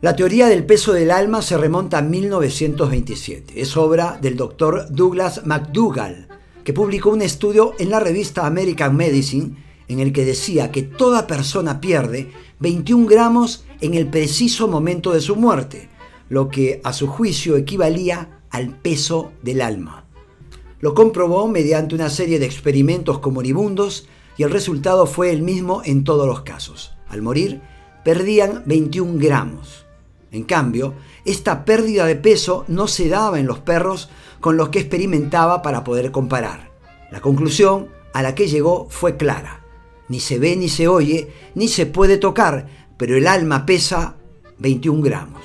La teoría del peso del alma se remonta a 1927. Es obra del doctor Douglas McDougall, que publicó un estudio en la revista American Medicine en el que decía que toda persona pierde 21 gramos en el preciso momento de su muerte, lo que a su juicio equivalía al peso del alma. Lo comprobó mediante una serie de experimentos con moribundos y el resultado fue el mismo en todos los casos. Al morir, perdían 21 gramos. En cambio, esta pérdida de peso no se daba en los perros con los que experimentaba para poder comparar. La conclusión a la que llegó fue clara. Ni se ve ni se oye, ni se puede tocar, pero el alma pesa 21 gramos.